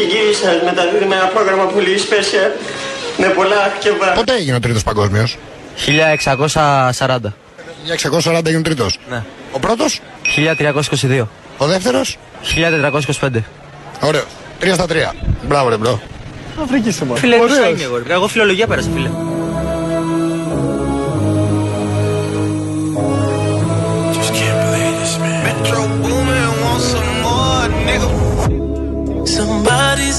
έχει γύρει σας μεταδίδει με ένα πρόγραμμα πολύ special με πολλά άκκεβα. Πότε έγινε ο τρίτος παγκόσμιος; 1640. 1640 έγινε ο τρίτος. Ναι. Ο πρώτος; 1322. Ο δεύτερος; 1425. Ωραίο. 3 στα 3. Μπράβο, ρε μπρο. Φίλε, πόσα είναι εγώ. ρε. Εγώ φιλολογία πέρασα, φίλε.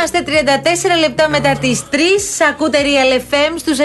Είμαστε 34 λεπτά μετά τις 3. Ακούτε Real FM στους 97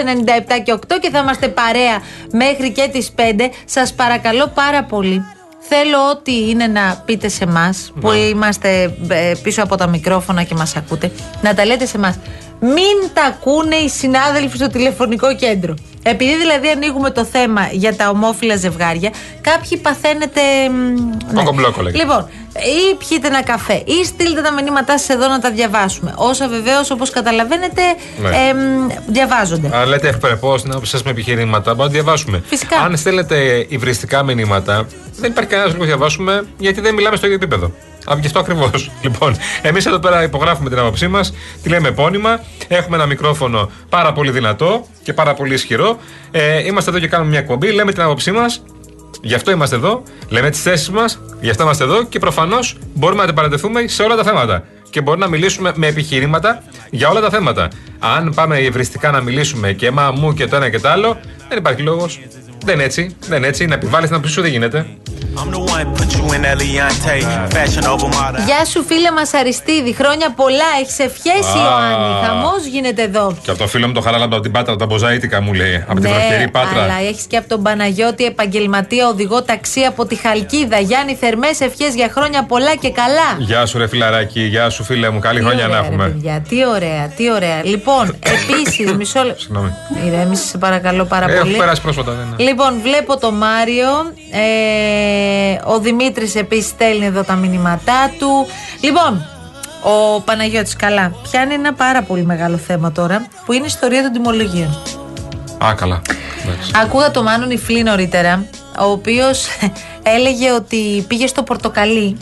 και 8 και θα είμαστε παρέα μέχρι και τις 5. Σας παρακαλώ πάρα πολύ. Θέλω ό,τι είναι να πείτε σε εμάς που είμαστε ε, πίσω από τα μικρόφωνα και μας ακούτε, να τα λέτε σε εμάς. Μην τα ακούνε οι συνάδελφοι στο τηλεφωνικό κέντρο. Επειδή δηλαδή ανοίγουμε το θέμα για τα ομόφυλα ζευγάρια, κάποιοι παθαίνετε. μ, ναι. Κοκομπλόκο λέγεται. Λοιπόν, ή πιείτε ένα καφέ, ή στείλτε τα μηνύματά σας εδώ να τα διαβάσουμε. Όσα βεβαίως, όπως καταλαβαίνετε, Ναι. εμ, διαβάζονται. Αν λέτε ευπρεπώ την άποψή σας με επιχειρήματα, μπορούμε να διαβάσουμε. Φυσικά. Αν στέλνετε υβριστικά μηνύματα, δεν υπάρχει κανένας λόγο να διαβάσουμε, γιατί δεν μιλάμε στο ίδιο επίπεδο. Α, Γι' αυτό ακριβώς. Λοιπόν, εμείς εδώ πέρα υπογράφουμε την άποψή μας, τη λέμε επώνυμα. Έχουμε ένα μικρόφωνο πάρα πολύ δυνατό και πάρα πολύ ισχυρό. Ε, είμαστε εδώ και κάνουμε μια εκπομπή, λέμε την άποψή μας. Γι' αυτό είμαστε εδώ. Λέμε τις θέσεις μας, γι' αυτό είμαστε εδώ και προφανώς μπορούμε να αντιπαρατεθούμε σε όλα τα θέματα. Και μπορούμε να μιλήσουμε με επιχειρήματα για όλα τα θέματα. Αν πάμε ευριστικά να μιλήσουμε και μα μου και το ένα και το άλλο, δεν υπάρχει λόγος. Δεν είναι έτσι. Δεν είναι έτσι. Να επιβάλλεις την άποψή σου δεν γίνεται. I'm the one put you in Eliante, fashion over model. Γεια σου, φίλε μας Αριστίδη. Χρόνια πολλά. Έχεις ευχέσει, Α. Ιωάννη. Χαμός γίνεται εδώ. Και από το φίλο μου το χαράλα από την Πάτρα, τα Μποζαίτικα μου λέει. Από τη βραχτερή Πάτρα. Ναι, αλλά έχεις και από τον Παναγιώτη επαγγελματία οδηγό ταξί από τη Χαλκίδα. Γιάννη, θερμές ευχές για χρόνια πολλά και καλά. Γεια σου, ρε φιλαράκι. Γεια σου, φίλε μου. Καλή Τι χρονιά να ωραία, ρε έχουμε. παιδιά, τι ωραία, τι ωραία. Λοιπόν, επίσης, μισό λεπτό. Συγγνώμη. Ηρέμησε, σε παρακαλώ πάρα Έχω πολύ. περάσει πρόσφατα. Δεν είναι. Λοιπόν, βλέπω το Μάριο. Ε, ο Δημήτρης επίσης στέλνει εδώ τα μηνύματά του. Λοιπόν, ο Παναγιώτης καλά. Πιάνει ένα πάρα πολύ μεγάλο θέμα τώρα που είναι η ιστορία των τιμολογίων. Α, καλά. Εντάξει. Ακούγα το Μάνον Ιφλή νωρίτερα, ο οποίος έλεγε ότι πήγε στο πορτοκαλί.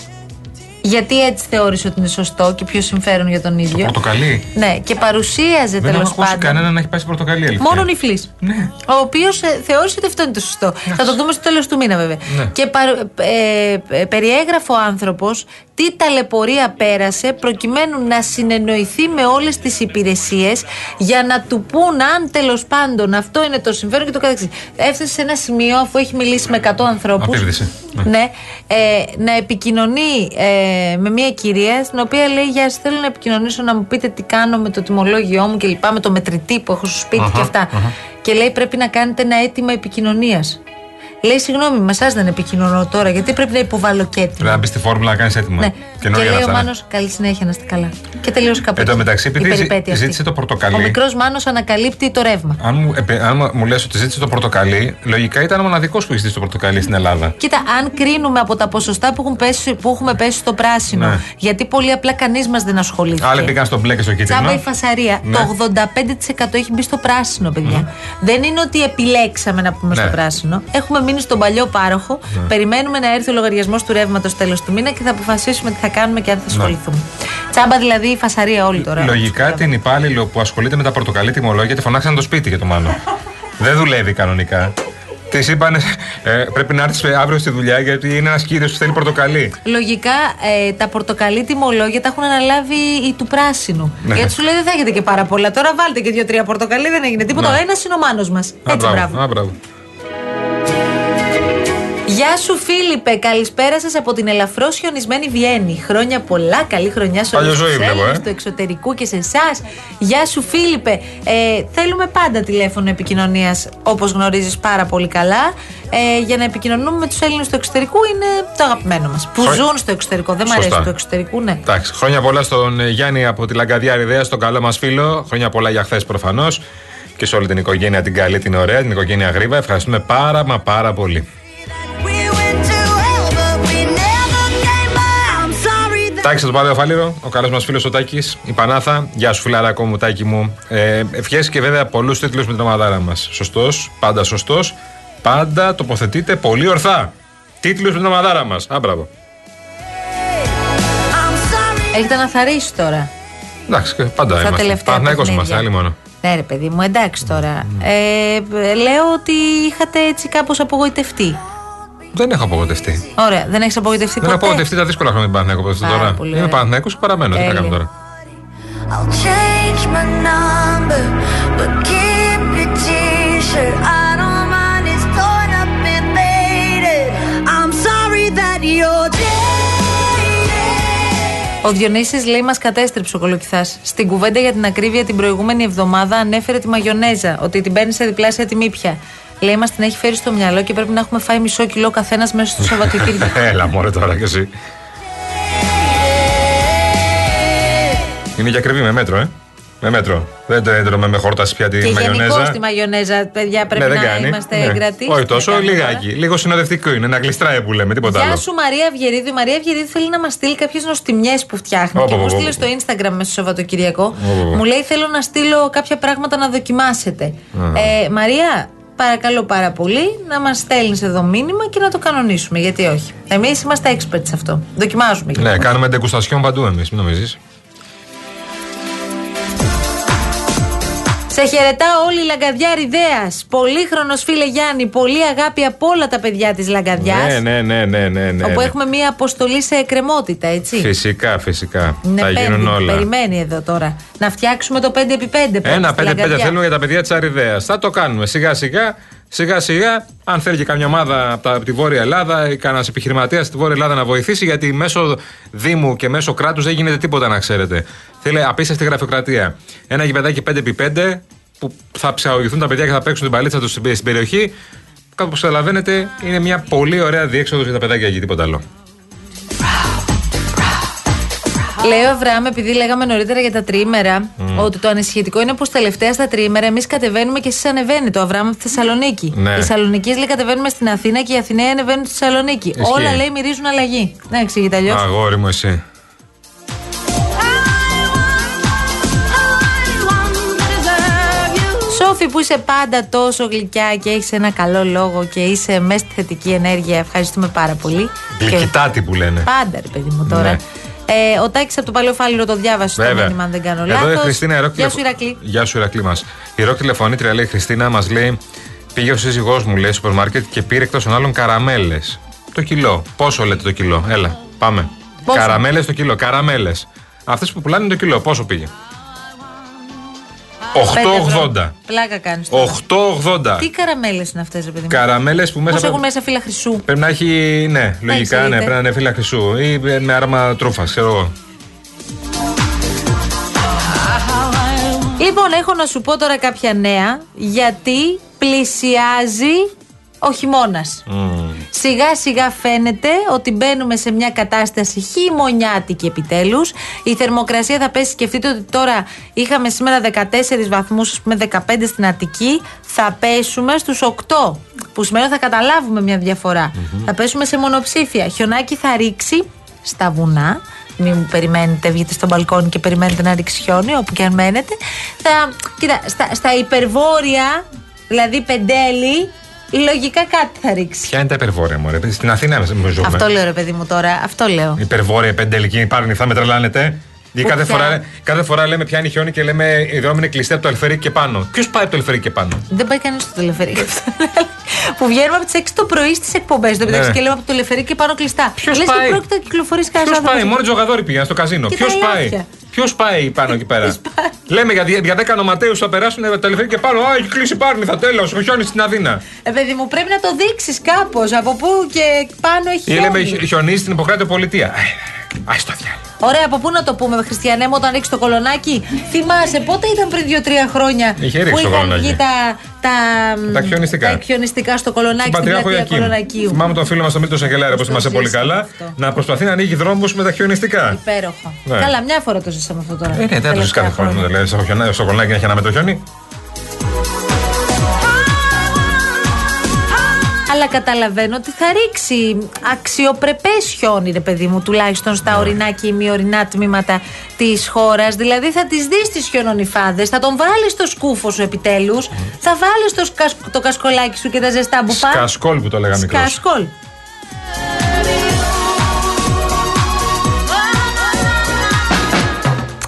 Γιατί έτσι θεώρησε ότι είναι σωστό και πιο συμφέρον για τον ίδιο. Πορτοκαλί. Ναι, και παρουσίαζε Δεν έχω τέλο ακούσει πάντων. κανένα να έχει πάει σε πορτοκαλί. αλήθεια. Μόνο νυφλή. Ναι. Ο οποίος θεώρησε ότι αυτό είναι το σωστό. Θα το δούμε στο τέλος του μήνα, βέβαια. Ναι. Και παρ- ε, ε, περιέγραφε ο άνθρωπος τι ταλαιπωρία πέρασε προκειμένου να συνεννοηθεί με όλες τις υπηρεσίες για να του πούν αν τέλος πάντων αυτό είναι το συμφέρον και το καθεξής. Έφτασε σε ένα σημείο, αφού έχει μιλήσει με 100 ανθρώπους. Απίβδηση. Ναι. Ναι, ε, να επικοινωνεί ε, με μια κυρία στην οποία λέει: Γεια σας, θέλω να επικοινωνήσω να μου πείτε τι κάνω με το τιμολόγιό μου και λοιπά, με το μετρητή που έχω στο σπίτι Αχα, και αυτά. αχα. Και λέει: Πρέπει να κάνετε ένα αίτημα επικοινωνίας. Λέει: Συγγνώμη, με εσάς δεν επικοινωνώ τώρα, γιατί πρέπει να υποβάλω και έτοιμο. Πρέπει να μπεις στη φόρμουλα να κάνεις έτοιμα. Ναι. Και Καινούργια λέει ο αυτά, ναι. Μάνος: Καλή συνέχεια να είστε καλά. Και τελείωσε κάπου. Εν τω εκεί μεταξύ, η επειδή ζη- περιπέτεια αυτή. ζήτησε το πορτοκαλί. Ο μικρός Μάνος ανακαλύπτει το ρεύμα. Αν μου, επε- αν μου λες ότι ζήτησε το πορτοκαλί, λογικά ήταν ο μοναδικός που έχει ζητήσει το πορτοκαλί στην Ελλάδα. Κοίτα, αν κρίνουμε από τα ποσοστά που, έχουν πέσει, που έχουμε πέσει στο πράσινο, Ναι. γιατί πολύ απλά κανείς μας δεν ασχολήθηκε. Άλλοι πήγαν στο μπλε και στο κίτρινο. Τσάμπα η φασαρία. Ναι. Το 85% έχει μπει στο πράσινο, παιδιά. Δεν είναι ότι επιλέξαμε να πούμε Ναι. στο πράσινο. Έχουμε μείνει στον παλιό πάροχο. Περιμένουμε να έρθει ο λογαριασμός του ρεύματος τέλος του μήνα και θα αποφασίσουμε τι θα κάνουμε και αν θα ασχοληθούμε. Τσάμπα δηλαδή η φασαρία όλη τώρα. Λογικά την υπάλληλο που ασχολείται με τα πορτοκαλί τιμολόγια τη φωνάξαν το σπίτι για το μάνο. Δεν δουλεύει κανονικά. Τη είπαν ε, πρέπει να έρθεις αύριο στη δουλειά γιατί είναι ένας κύριος που θέλει πορτοκαλί. Λογικά ε, τα πορτοκαλί τιμολόγια τα έχουν αναλάβει οι του πράσινου. Ναι. Γιατί σου λέει δεν θα έχετε και πάρα πολλά. Τώρα βάλτε και δύο-τρία πορτοκαλί, δεν έγινε τίποτα. Ναι. Ο ένας είναι ο μάνος μας. Α, Έτσι, μπράβο. Α, μπράβο. Γεια σου, Φίλιππε. Καλησπέρα σας από την ελαφρώς χιονισμένη Βιέννη. Χρόνια πολλά, καλή χρονιά σε όλους Παλιό ζωή τους βλέπω, Έλληνες ε. του εξωτερικού και σε εσάς. Γεια σου, Φίλιππε. Ε, θέλουμε πάντα τηλέφωνο επικοινωνίας, όπως γνωρίζεις πάρα πολύ καλά. Ε, για να επικοινωνούμε με τους Έλληνες του εξωτερικού είναι το αγαπημένο μας. Που Χρόνια- ζουν στο εξωτερικό. Δεν μου Σωστά. αρέσει το εξωτερικού, ναι. Εντάξει, χρόνια πολλά στον ε, Γιάννη από τη Λαγκαδιά Ριδέα, στον καλό μας φίλο. Χρόνια πολλά για χθες προφανώς. Και σε όλη την οικογένεια την καλή, την ωραία, την οικογένεια Γρήβα. Ευχαριστούμε πάρα μα πάρα πολύ. Τάκης, το Πάδε Φάληρο, ο καλός μας φίλος ο Τάκης, η Πανάθα. Γεια σου, φιλαράκο μου, Τάκη μου. Ε, Ευχές και βέβαια πολλούς τίτλους με την ομαδάρα μας. Σωστός, πάντα σωστός. Πάντα τοποθετείτε πολύ ορθά. Τίτλους με την ομαδάρα μας. Α, μπράβο. Έχετε να θαρρήσει τώρα. Εντάξει, και πάντα Στα είμαστε. τελευταία Παναθηναϊκός παιχνίδια. είμαστε, άλλη μόνο. Ναι, ρε παιδί μου, εντάξει τώρα. Ε, λέω ότι είχατε έτσι κάπως απογοητευτεί. Δεν έχω απογοητευτεί. Ωραία, δεν έχεις απογοητευτεί Δεν έχω ποτέ; απογοητευτεί τα δύσκολα χρόνια του Παναθηναϊκού από Πάρα τώρα. πολύ Είμαι ωραία. Παναθηναϊκός και παραμένω. Τι θα Τέλεια. κάνω τώρα; I'll change my number, but keep your t-shirt. I don't mind it's torn up and faded. I'm sorry that you're jaded. Ο Διονύσης λέει μας κατέστρεψε ο Κολοκυθάς. Στην κουβέντα για την ακρίβεια την προηγούμενη εβδομάδα ανέφερε τη μαγιονέζα, ότι την παίρνει σε διπλάσια τιμή πια. Λέει μας την έχει φέρει στο μυαλό και πρέπει να έχουμε φάει μισό κιλό καθένας μέσα στο Σαββατοκύριακο. Έλα, μωρέ τώρα κι εσύ. Είναι και ακριβή με μέτρο, ε. Με μέτρο. Δεν το έτρωμε με χόρταση πια τη και γενικώς μαγιονέζα. τη μαγιονέζα, παιδιά, πρέπει Ναι, δεν να κάνει. είμαστε Ναι. εγκρατοί. Όχι Τι τόσο, να κάνουμε λιγάκι. τώρα. Λίγο συνοδευτικό είναι, να γλιστράει που λέμε, τίποτα Γεια άλλο. σου Μαρία Αυγερίδου. Η Μαρία Αυγερίδου θέλει να μας στείλει κάποιες νοστιμιές που φτιάχνει. Ω, και πω, μου πω, στείλε πω. στο Instagram μέσα στο Σαββατοκυριακό. πω, πω. Μου λέει θέλω να στείλω κάποια πράγματα να δοκιμάσετε. Ε, Μαρία, παρακαλώ πάρα πολύ να μας στέλνεις εδώ μήνυμα και να το κανονίσουμε. Γιατί όχι. Εμείς είμαστε experts σε αυτό. Δοκιμάζουμε. Ναι, λοιπόν. κάνουμε ντεγκουστασιόν παντού εμείς, μην νομίζεις. Σε χαιρετάω όλη η Λαγκαδιά Ριδέα. Πολύχρονος φίλε Γιάννη. Πολύ αγάπη από όλα τα παιδιά της Λαγκαδιά. Ναι, ναι, ναι, ναι, ναι. ναι, όπου ναι. έχουμε μία αποστολή σε εκκρεμότητα, έτσι. Φυσικά, φυσικά. Είναι θα πέμπτη, γίνουν όλα. Περιμένει εδώ τώρα. Να φτιάξουμε το 5x5. Ένα 5-5 θέλουμε για τα παιδιά της Αριδέα. Θα το κάνουμε σιγά σιγά. Σιγά σιγά, αν θέλει και καμιά ομάδα από, τα, από τη Βόρεια Ελλάδα ή κανένας επιχειρηματίας στη Βόρεια Ελλάδα να βοηθήσει, γιατί μέσω Δήμου και μέσω κράτους δεν γίνεται τίποτα να ξέρετε. Θέλει απίστευτη γραφειοκρατία. Ένα γηπεδάκι 5x5 που θα ψαγωγηθούν τα παιδιά και θα παίξουν την παλίτσα τους στην, στην περιοχή. Κάπου όπως καταλαβαίνετε, είναι μια πολύ ωραία διέξοδος για τα παιδάκια εκεί, τίποτα άλλο. Λέει ο Αβραάμ, επειδή λέγαμε νωρίτερα για τα τριήμερα, ότι το ανησυχητικό είναι πως τελευταία στα τριήμερα εμείς κατεβαίνουμε και εσείς ανεβαίνετε. Ο Αβραάμ από τη Θεσσαλονίκη. Ναι. Οι Θεσσαλονίκη λέει κατεβαίνουμε στην Αθήνα και οι Αθηναίοι ανεβαίνουν στη Θεσσαλονίκη. Ισχύει. Όλα λέει μυρίζουν αλλαγή. Δεν εξηγείται αλλιώς. Αγόρι μου, εσύ. Σόφι που είσαι πάντα τόσο γλυκιά και έχεις ένα καλό λόγο και είσαι μέσα στη θετική ενέργεια. Ευχαριστούμε πάρα πολύ. Και Γλυκητάτη που λένε. πάντα, ρε παιδί μου τώρα. Ναι. Ε, ο Τάκης από το παλαιό φάληρο το διάβασε το Βέβαια. μήνυμα, αν δεν κάνω Εδώ λάθος. η Χριστίνα Ερόκ Γεια σου, τηλεφω- Ηρακλή. Γεια σου, Ηρακλή μας. Η Ρόκ τηλεφωνήτρια λέει: Χριστίνα, μας λέει, πήγε ο σύζυγός μου, λέει, στο σούπερ μάρκετ και πήρε εκτός των άλλων καραμέλες. Το κιλό. Πόσο λέτε το κιλό; Έλα, πάμε. Πόσο; Καραμέλες το κιλό. Καραμέλες. Αυτές που πουλάνε το κιλό. Πόσο πήγε; 8,80. Πλάκα κάνεις. 8,80. Τι καραμέλες είναι αυτές, ρε παιδί μου; Καραμέλες που μέσα. Πώς έχουν μέσα φύλλα χρυσού; Πρέπει να έχει. Ναι, λογικά, εξηγείται. ναι, πρέπει να είναι φύλλα χρυσού ή με άραμα τρούφα, ξέρω εγώ. Λοιπόν, έχω να σου πω τώρα κάποια νέα, γιατί πλησιάζει ο χειμώνας. Σιγά σιγά φαίνεται ότι μπαίνουμε σε μια κατάσταση χειμωνιάτικη επιτέλους. Η θερμοκρασία θα πέσει, σκεφτείτε ότι τώρα είχαμε σήμερα 14 βαθμούς, με 15 στην Αττική, θα πέσουμε στους 8, που σημαίνει ότι θα καταλάβουμε μια διαφορα Θα πέσουμε σε μονοψήφια. Χιονάκι θα ρίξει στα βουνά. Μην μου περιμένετε, βγείτε στο μπαλκόνι και περιμένετε να ρίξει χιόνι, όπου και αν μένετε. Θα, κοίτα, στα, στα υπερβόρεια, δηλαδή πεντέλη, λογικά κάτι θα ρίξει. Ποια είναι τα υπερβόρεια, μου Στην Αθήνα με ζούμε. Αυτό λέω ρε παιδί μου τώρα, αυτό λέω. Υπερβόρεια, πεντελική, πάρουν θα με τρελάνετε. Ή που κάθε πια- φορά, κάθε φορά λέμε πιάνει χιόνι και λέμε οι δρόμοι είναι κλειστοί από το ελφερίκ και πάνω. Ποιος πάει από το ελφερίκ και πάνω; Δεν πάει κανείς στο τελεφερίκ. που βγαίνουμε από τις 6 το πρωί στις εκπομπές. Το μεταξύ Ναι. και λέμε από το τελεφερίκ και πάνω κλειστά. Ποιος Λες πάει; δεν πρόκειται να κυκλοφορήσει κανένα Ποιος πάει, μόνο τζογαδόροι πήγαν στο καζίνο. Και Ποιος τα πάει; Ελάφια. Ποιος πάει πάνω εκεί πέρα; Ποιος πάει; Λέμε για, για 10 νοματέου θα περάσουν από το ελφερίκ και πάνω. Α, έχει κλείσει πάρνη, θα τέλος. Χιόνι στην Αθήνα. Ε, παιδί μου, πρέπει να το δείξεις κάπως. Από πού και πάνω έχει Ή λέμε χιόνι. χι- χιονίζει στην υποκράτεια πολιτεία. Α το διάλειμμα. Ωραία, από πού να το πούμε, Χριστιανέ μου, όταν ρίξεις το κολονάκι. Θυμάσαι, πότε ήταν πριν 2-3 χρόνια Είχε που ρίξει το είχαν κολονάκι. βγει τα, τα, Τα χιονιστικά. τα χιονιστικά στο κολονάκι Στην στην Πατριάρχο πλατεία Ιακήμ. Κολονακίου. Θυμάμαι τον φίλο μας τον Μίλτο Σαγελάρη, όπω το θυμάσαι πολύ ζήσαμε καλά, αυτό; να προσπαθεί να ανοίγει δρόμους με τα χιονιστικά. Υπέροχο. Ναι. Καλά, μια φορά το ζήσαμε αυτό τώρα. Ε, ναι, δεν το Τελευταία κάθε χρόνο. χρόνια. Δηλαδή, στο, χιονά- στο κολονάκι να έχει ένα μέτρο χιόνι. Αλλά καταλαβαίνω ότι θα ρίξει αξιοπρεπέ χιόνι, ρε παιδί μου, τουλάχιστον Ναι. στα ορεινά και ημιορεινά τμήματα της χώρας. Δηλαδή θα τι δεις τις χιονονιφάδες, θα τον βάλεις στο σκούφο σου επιτέλους, θα βάλεις το, σκασ- το κασκολάκι σου και τα ζεστά μπουφά. Σκασκόλ που το λέγαμε μικρό. Σκασκόλ.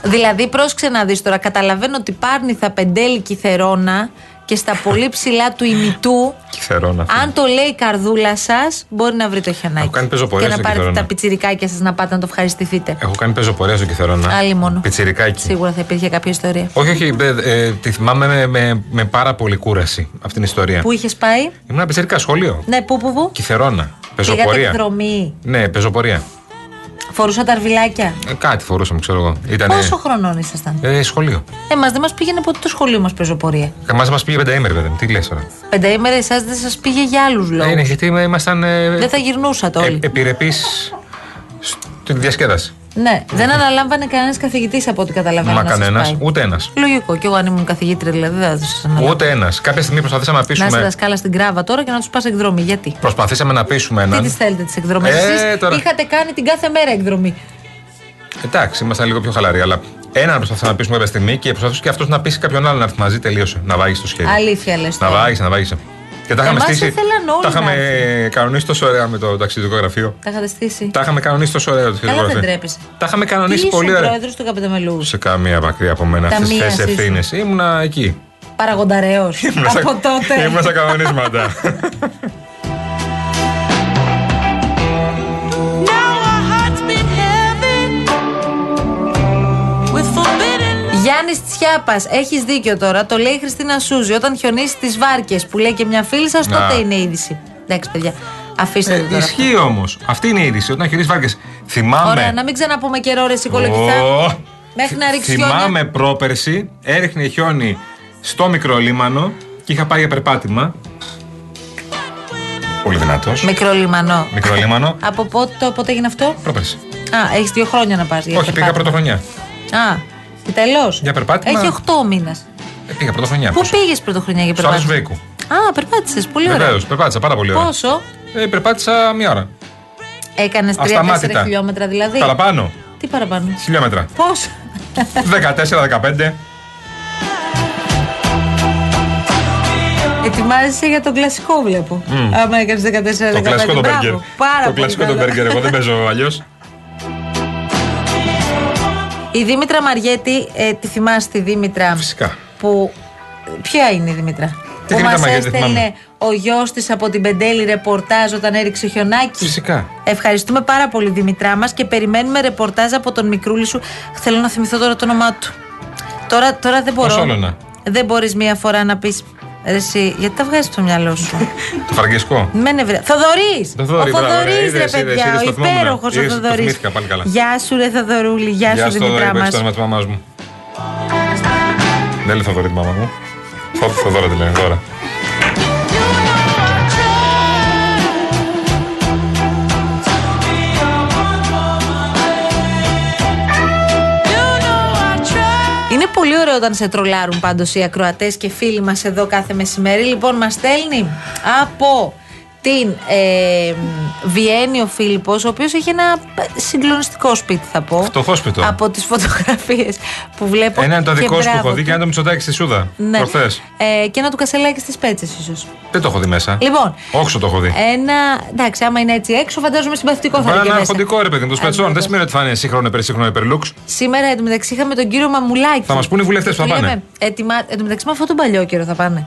Δηλαδή, πρόσεξε να δεις τώρα. Καταλαβαίνω ότι πάρνει θα πεντέλει κυθερώνα και στα πολύ ψηλά του ημιτού. Κυθερώνα. Αν το λέει η καρδούλα σας, μπορεί να βρει το χιονάκι. Έχω κάνει πεζοπορία Και να στο πάρετε Κυθερώνα. τα πιτσιρικάκια σας να πάτε να το ευχαριστηθείτε. Έχω κάνει πεζοπορία στο Κυθερώνα. Άλλη μόνο. Πιτσιρικάκι. Σίγουρα θα υπήρχε κάποια ιστορία. Όχι, όχι, ε, ε, τη θυμάμαι με, με, με πάρα πολύ κούραση αυτήν την ιστορία. Πού είχες πάει, Ήμουν ένα πιτσιρικά σχολείο. Ναι, πού, πού, πού; Κυθερώνα. Πήγατε Πεζοπορία. εκδρομή. Ναι, πεζοπορία. Φορούσα τα αρβιλάκια. Ε, κάτι φορούσαμε, ξέρω εγώ. Ήτανε, Πόσο χρονών ήσασταν; Ε, σχολείο. Εμά δεν μας πήγαινε ποτέ το σχολείο μας πεζοπορία. Εμά μας πήγε πενταήμερη, βέβαια. Τι λες τώρα; Πενταήμερα εσάς δεν σας πήγε για άλλους λόγου. Ε, ναι, γιατί ήμασταν. Ε, Δεν θα γυρνούσατε όλοι. ε, Επιρρεπείς στην διασκέδαση. Ναι, δεν αναλάμβανε κανένας καθηγητής από ό,τι καταλαβαίνω. Μα να σας κανένας, πάει. ούτε ένας. Λογικό. Κι εγώ αν ήμουν καθηγήτρια δηλαδή δεν θα σας αναλάβω. Ούτε ένας. Κάποια στιγμή προσπαθήσαμε να Να είσαι πείσουμε. δασκάλα στην κράβα τώρα και να τους πας εκδρομή. Γιατί; Προσπαθήσαμε να πείσουμε Τι έναν. τι θέλετε τις εκδρομές; Ε, Εσείς τώρα. είχατε κάνει την κάθε μέρα εκδρομή. Εντάξει, ήμασταν λίγο πιο χαλαροί, αλλά έναν προσπαθήσαμε να πείσουμε κάποια στιγμή και προσπαθούσε και αυτός να πείσει κάποιον άλλον να έρθει μαζί, τελείωσε. Να βάγει το σχέδιο. Αλήθεια λες. Να βάγει, να βάγει. Και τα είχαμε Εμάς στήσει. ήθελαν όλοι Τα είχαμε να κανονίσει τόσο ωραία με το ταξιδιωτικό γραφείο. Τα είχατε στήσει. Τα είχαμε κανονίσει τόσο ωραία το ταξιδιωτικό Καλά δεν γραφείο. τρέπεσαι. Τα είχαμε Τι κανονίσει ήσουν πολύ ωραία. πρόεδρος του Καπεταμελού. Σε καμία μακριά από μένα αυτές τις Ταμείας θέσει ήσουν. ευθύνες. Ήμουνα εκεί. Παραγονταρέο. Ήμουνα στα- Από τότε. Ήμουνα στα κανονίσματα. Γιάννης Τσιάπας, έχεις δίκιο τώρα. Το λέει η Χριστίνα Σούζη. Όταν χιονίσει τις βάρκες που λέει και μια φίλη σας, τότε Να. είναι είδηση. Εντάξει, παιδιά. Αφήστε Ε, το τώρα. Ισχύει όμως. Αυτή είναι η είδηση. Όταν χειρίζει βάρκες. Θυμάμαι. Ωραία, να μην ξαναπούμε καιρό ρε σικολογηθά. Ω, Μέχρι να ρίξει Θυμάμαι χιόνια. πρόπερση, έριχνε χιόνι στο μικρό λίμανο και είχα πάει για περπάτημα. Πολύ δυνατός. Μικρό λιμανό. Μικρό λίμανο. Από πότε, πότε έγινε αυτό; Πρόπερση. Α, έχεις δύο χρόνια να πας. Όχι, πήγα πρωτοχρονιά. Α, και τέλο. Για περπάτημα. Έχει 8 μήνες. Ε, πήγα πρωτοχρονιά. Πού πήγες πρωτοχρονιά για Στο Άλσο περπάτημα. Βέικου. Α, περπάτησες. Πολύ ωραία. Βεβαίως, περπάτησα πάρα πολύ ωραία. Πόσο; Ε, περπάτησα μία ώρα. Έκανες 3-4 Ασταμάτητα. χιλιόμετρα δηλαδή; Παραπάνω. Τι παραπάνω; Χιλιόμετρα. Πόσο; 14-15. Ετοιμάζεσαι για τον κλασικό, βλέπω. Άμα έκανες 14-15. Το κλασικό το Μπράβο. μπέργκερ. Πάρα Το πολύ κλασικό το καλά. μπέργκερ. Εγώ δεν παίζω αλλιώς. Η Δήμητρα Μαριέτη, ε, τη θυμάσαι τη Δήμητρα Φυσικά. που. Ποια είναι η Δήμητρα; Τη που Δήμητρα μας Μαριέτη, έστελνε θυμάμαι. ο γιος της από την Πεντέλη ρεπορτάζ όταν έριξε χιονάκι; Φυσικά. Ευχαριστούμε πάρα πολύ, Δημητρά μας, και περιμένουμε ρεπορτάζ από τον μικρούλη σου. Θέλω να θυμηθώ τώρα το όνομά του. Τώρα, τώρα δεν μπορώ. Ως όλωνα. Δεν μπορείς μία φορά να πεις. Εσύ, γιατί τα βγάζεις στο μυαλό σου; Το φραγκισκό. Με νευρε... Θοδωρής! Το Θοδωρή, ο μπράβο, Θοδωρής, ρε, ρε είδες, είδες, παιδιά. είδες, Ο το θυμόμουν. υπέροχος ο Είδες, το Θοδωρής. θυμήθηκα πάλι καλά. Γεια σου, ρε Θοδωρούλη. Γεια, Γεια σου, σου, Θοδωρή, Δημητρά που μα. έχεις το όνομα της μαμάς μου. Δεν λέει Θοδωρή τη μάμα μου. Θο- Θοδώρα τη λένε τώρα. Πολύ ωραίο όταν σε τρολάρουν πάντως οι ακροατές και φίλοι μας εδώ κάθε μεσημέρι. Λοιπόν, μας στέλνει από στην ε, Βιέννη ο Φίλιππος, ο οποίος έχει ένα συγκλονιστικό σπίτι θα πω. Φτωχό σπίτι. Από τις φωτογραφίες που βλέπω. Ένα είναι το Και δικό σου που μπράβο έχω δει και του. ένα το Μητσοτάκη στη Σούδα. Ναι. Προχθές. Ε, και ένα του κασελάκι στις πέτσες ίσως. Δεν το έχω δει μέσα. Λοιπόν, Όξο το έχω δει. ένα. Εντάξει, άμα είναι έτσι έξω, φαντάζομαι συμπαθητικό θα Βάλε είναι και ένα μέσα. χοντικό ρε παιδί μου, το σπετσόν. βέβαια. Δεν σημαίνει ότι θα είναι σύγχρονο υπερσύγχρονο υπερλούξ. Σήμερα εντωμεταξύ είχαμε τον κύριο Μαμουλάκη. Θα μας πούνε οι βουλευτές που θα Του πάνε. λέμε, Ετοιμα... Εντωμεταξύ με αυτό τον παλιό καιρό θα πάνε.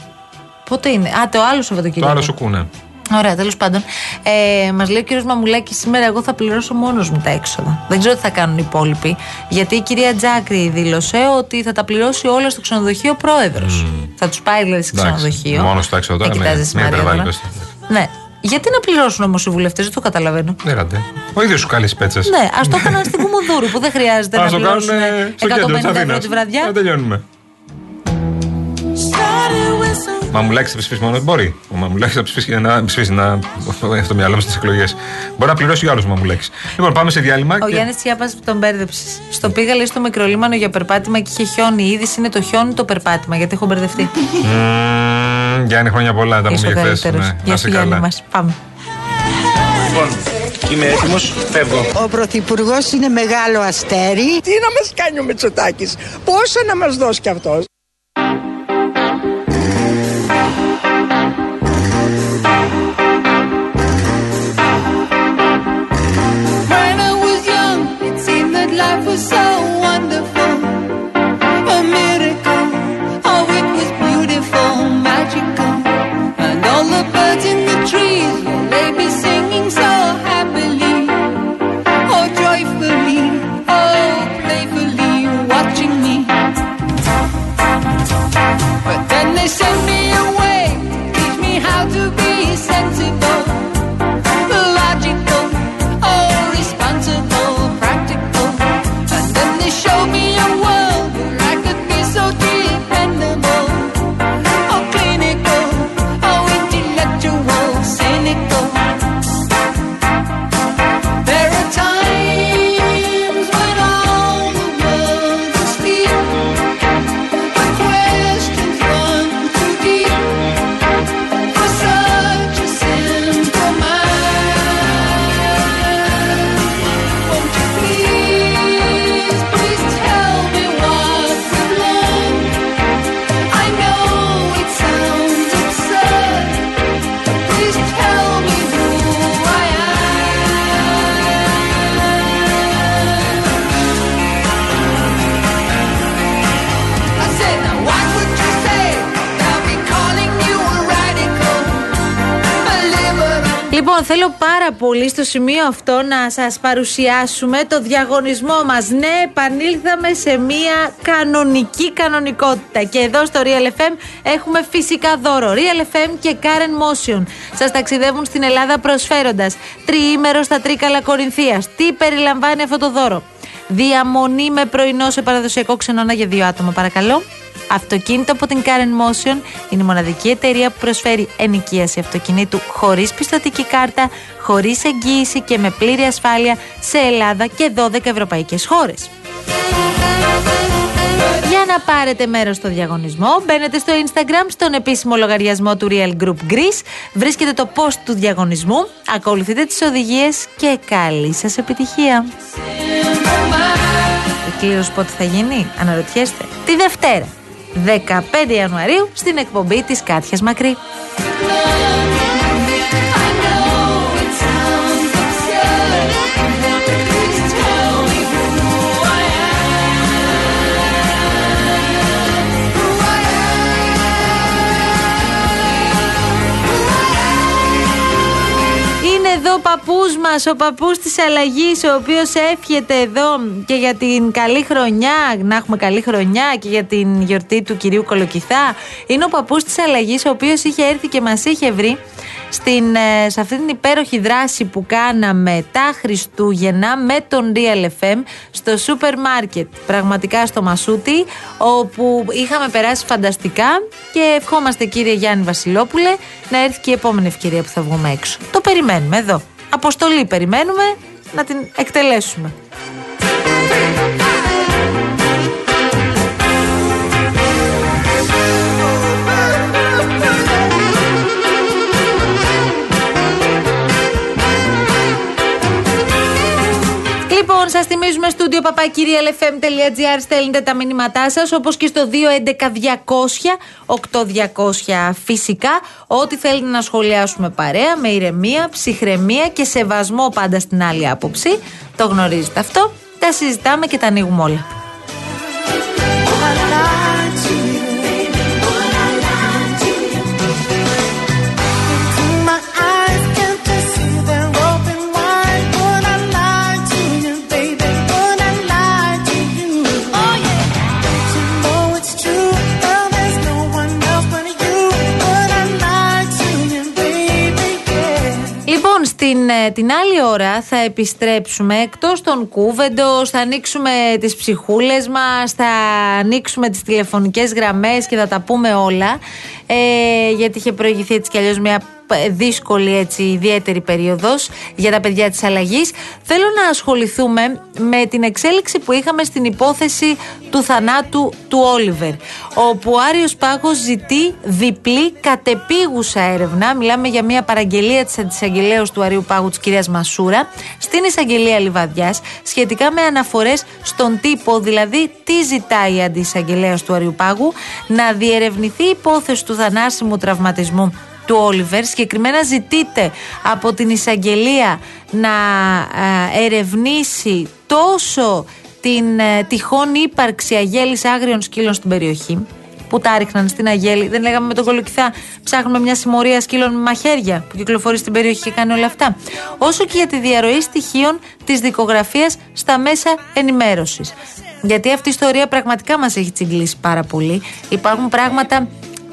Πότε είναι; Α, το άλλο Σαββατοκύριακο. Το άλλο σου κούνε. Ωραία, τέλος πάντων. Ε, Μας λέει ο κύριος Μαμουλάκης, σήμερα εγώ θα πληρώσω μόνος μου τα έξοδα. Δεν ξέρω τι θα κάνουν οι υπόλοιποι. Γιατί η κυρία Τζάκρη δήλωσε ότι θα τα πληρώσει όλα στο ξενοδοχείο ο πρόεδρο. Θα τους πάει δηλαδή στο Εντάξει, ξενοδοχείο. μόνος στο έξοδο τώρα, Δεν ναι, κοιτάζεσαι, μην Μαρία, υπερβάλλει τώρα. το Ναι. Γιατί να πληρώσουν όμως οι βουλευτές, δεν το καταλαβαίνω. Ναι, ραντέ. Ο ίδιος σου κάλεσε πέτσες. Ναι, ας το έκαναν στην Κουμουνδούρου που δεν χρειάζεται να Α το κάνουν πληρώσουν στο κέντρο της 150 ευρώ Αθήνας. τη βραδιά. Να τελειώνουμε. Μαμουλάκη θα ψηφίσεις μόνο. Μπορεί. Ο Μαμουλάκη θα ψηφίσεις να ψηφίσεις να. Έχει το μυαλό μου στις εκλογές. Μπορεί να πληρώσει για άλλου ο Μαμουλάκη. Λοιπόν, πάμε σε διάλειμμα. Ο και- Γιάννης Τσιάπας τον μπέρδεψε. Στο πήγα λέει στο μικρολίμανο για περπάτημα και είχε χιόνι. Η είδηση είναι το χιόνι το περπάτημα, γιατί έχω μπερδευτεί. Μμμ, Γιάννη, χρόνια πολλά. Τα Είσαι πούμε ο για χθες. καλύτερος. Γεια σου, Γιάννη μας. Πάμε. Λοιπόν, είμαι έτοιμος, φεύγω. Ο Πρωθυπουργός είναι μεγάλο αστέρι. Τι να μας κάνει ο Μητσοτάκης, πόσα να μας δώσει κι αυτός; Θέλω πάρα πολύ στο σημείο αυτό να σας παρουσιάσουμε το διαγωνισμό μας. Ναι, επανήλθαμε σε μια κανονική κανονικότητα. Και εδώ στο Real FM έχουμε φυσικά δώρο. Real FM και Karen Motion. Σας ταξιδεύουν στην Ελλάδα προσφέροντας τριήμερο στα Τρίκαλα Κορινθίας. Τι περιλαμβάνει αυτό το δώρο; Διαμονή με πρωινό σε παραδοσιακό ξενώνα για δύο άτομα, παρακαλώ. Αυτοκίνητο από την Karen Motion είναι η μοναδική εταιρεία που προσφέρει ενοικίαση αυτοκινήτου χωρίς πιστοτική κάρτα, χωρίς εγγύηση και με πλήρη ασφάλεια σε Ελλάδα και 12 ευρωπαϊκές χώρες. Για να πάρετε μέρος στο διαγωνισμό, μπαίνετε στο Instagram, στον επίσημο λογαριασμό του Real Group Greece, βρίσκετε το post του διαγωνισμού, ακολουθείτε τις οδηγίες και καλή σας επιτυχία. Η κλήρωση πότε θα γίνει, αναρωτιέστε. Τη Δευτέρα, 15 Ιανουαρίου, στην εκπομπή της Κάτιας Μακρύ. Ο παππούς μας, ο παππούς της αλλαγής, ο οποίος εύχεται εδώ και για την καλή χρονιά, να έχουμε καλή χρονιά και για την γιορτή του κυρίου Κολοκυθά. Είναι ο παππούς της αλλαγής, ο οποίος είχε έρθει και μας είχε βρει στην, ε, σε αυτή την υπέροχη δράση που κάναμε τα Χριστούγεννα με τον Real FM στο σούπερ μάρκετ, πραγματικά στο Μασούτι, όπου είχαμε περάσει φανταστικά και ευχόμαστε κύριε Γιάννη Βασιλόπουλε να έρθει και η επόμενη ευκαιρία που θα βγούμε έξω. Το περιμένουμε εδώ. Αποστολή περιμένουμε να την εκτελέσουμε. Σας θυμίζουμε στούντιο παπακυριαλεφm.gr στέλνετε τα μηνύματά σας όπως και στο 211-200-8200 φυσικά. Ό,τι θέλετε να σχολιάσουμε παρέα με ηρεμία, ψυχραιμία και σεβασμό πάντα στην άλλη άποψη. Το γνωρίζετε αυτό. Τα συζητάμε και τα ανοίγουμε όλα. Λοιπόν, στην ε, την άλλη ώρα θα επιστρέψουμε εκτός των κούβεντος, θα ανοίξουμε τις ψυχούλες μας, θα ανοίξουμε τις τηλεφωνικές γραμμές και θα τα πούμε όλα. Ε, γιατί είχε προηγηθεί έτσι κι αλλιώς μια ε, δύσκολη έτσι ιδιαίτερη περίοδος για τα παιδιά της αλλαγής. Θέλω να ασχοληθούμε με την εξέλιξη που είχαμε στην υπόθεση του θανάτου του Όλιβερ όπου ο Άριος Πάγος ζητεί διπλή κατεπίγουσα έρευνα μιλάμε για μια παραγγελία της αντισαγγελέως του Αρίου Πάγου της κυρίας Μασούρα στην εισαγγελία Λιβαδιάς σχετικά με αναφορές στον τύπο δηλαδή τι ζητάει η αντισαγγελέως του Αρίου Πάγου να διερευνηθεί η υπόθεση του θανάσιμου τραυματισμού του Όλιβερ. Συγκεκριμένα ζητείται από την εισαγγελία να ε, ερευνήσει τόσο την ε, τυχόν ύπαρξη αγέλης άγριων σκύλων στην περιοχή που τα ρίχναν στην Αγέλη. Δεν λέγαμε με τον Κολοκυθά, ψάχνουμε μια συμμορία σκύλων με μαχαίρια που κυκλοφορεί στην περιοχή και κάνει όλα αυτά. Όσο και για τη διαρροή στοιχείων της δικογραφίας στα μέσα ενημέρωσης. Γιατί αυτή η ιστορία πραγματικά μας έχει τσιγκλίσει πάρα πολύ. Υπάρχουν πράγματα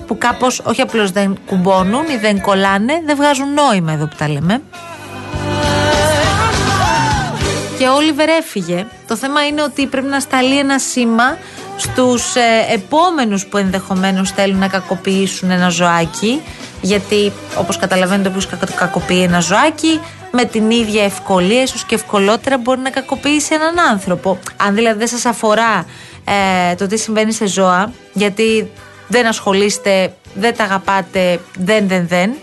που κάπως όχι απλώς δεν κουμπώνουν ή δεν κολλάνε, δεν βγάζουν νόημα εδώ που τα λέμε. Και ο Όλιβερ έφυγε. Το θέμα είναι ότι πρέπει να σταλεί ένα σήμα στους ε, επόμενους που ενδεχομένως θέλουν να κακοποιήσουν ένα ζωάκι γιατί όπως καταλαβαίνετε όποιος κακ- κακοποιεί ένα ζωάκι με την ίδια ευκολία ίσως και ευκολότερα μπορεί να κακοποιήσει έναν άνθρωπο αν δηλαδή δεν σας αφορά ε, το τι συμβαίνει σε ζώα γιατί δεν ασχολείστε, δεν τα αγαπάτε, δεν δεν δεν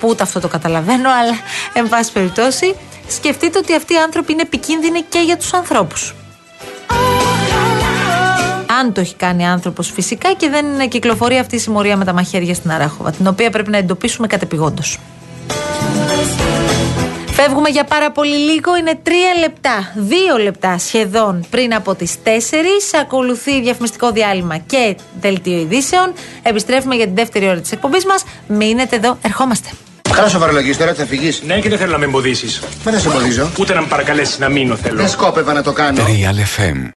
που ούτε αυτό το καταλαβαίνω αλλά εν πάση περιπτώσει σκεφτείτε ότι αυτοί οι άνθρωποι είναι επικίνδυνοι και για τους ανθρώπους αν το έχει κάνει άνθρωπος φυσικά και δεν κυκλοφορεί αυτή η συμμορία με τα μαχαίρια στην Αράχοβα, την οποία πρέπει να εντοπίσουμε κατεπηγόντως. Φεύγουμε για πάρα πολύ λίγο, είναι τρία λεπτά, δύο λεπτά σχεδόν πριν από τις τέσσερις. Ακολουθεί διαφημιστικό διάλειμμα και δελτίο ειδήσεων. Επιστρέφουμε για την δεύτερη ώρα της εκπομπής μας. Μείνετε εδώ, ερχόμαστε. Καλά σοβαρολογείς τώρα, θα φυγείς. Ναι, και δεν θέλω να με εμποδίσεις. Μα δεν σε εμποδίζω. Ούτε να με παρακαλέσεις να μείνω θέλω. Δεν σκόπευα να το κάνω. Real FM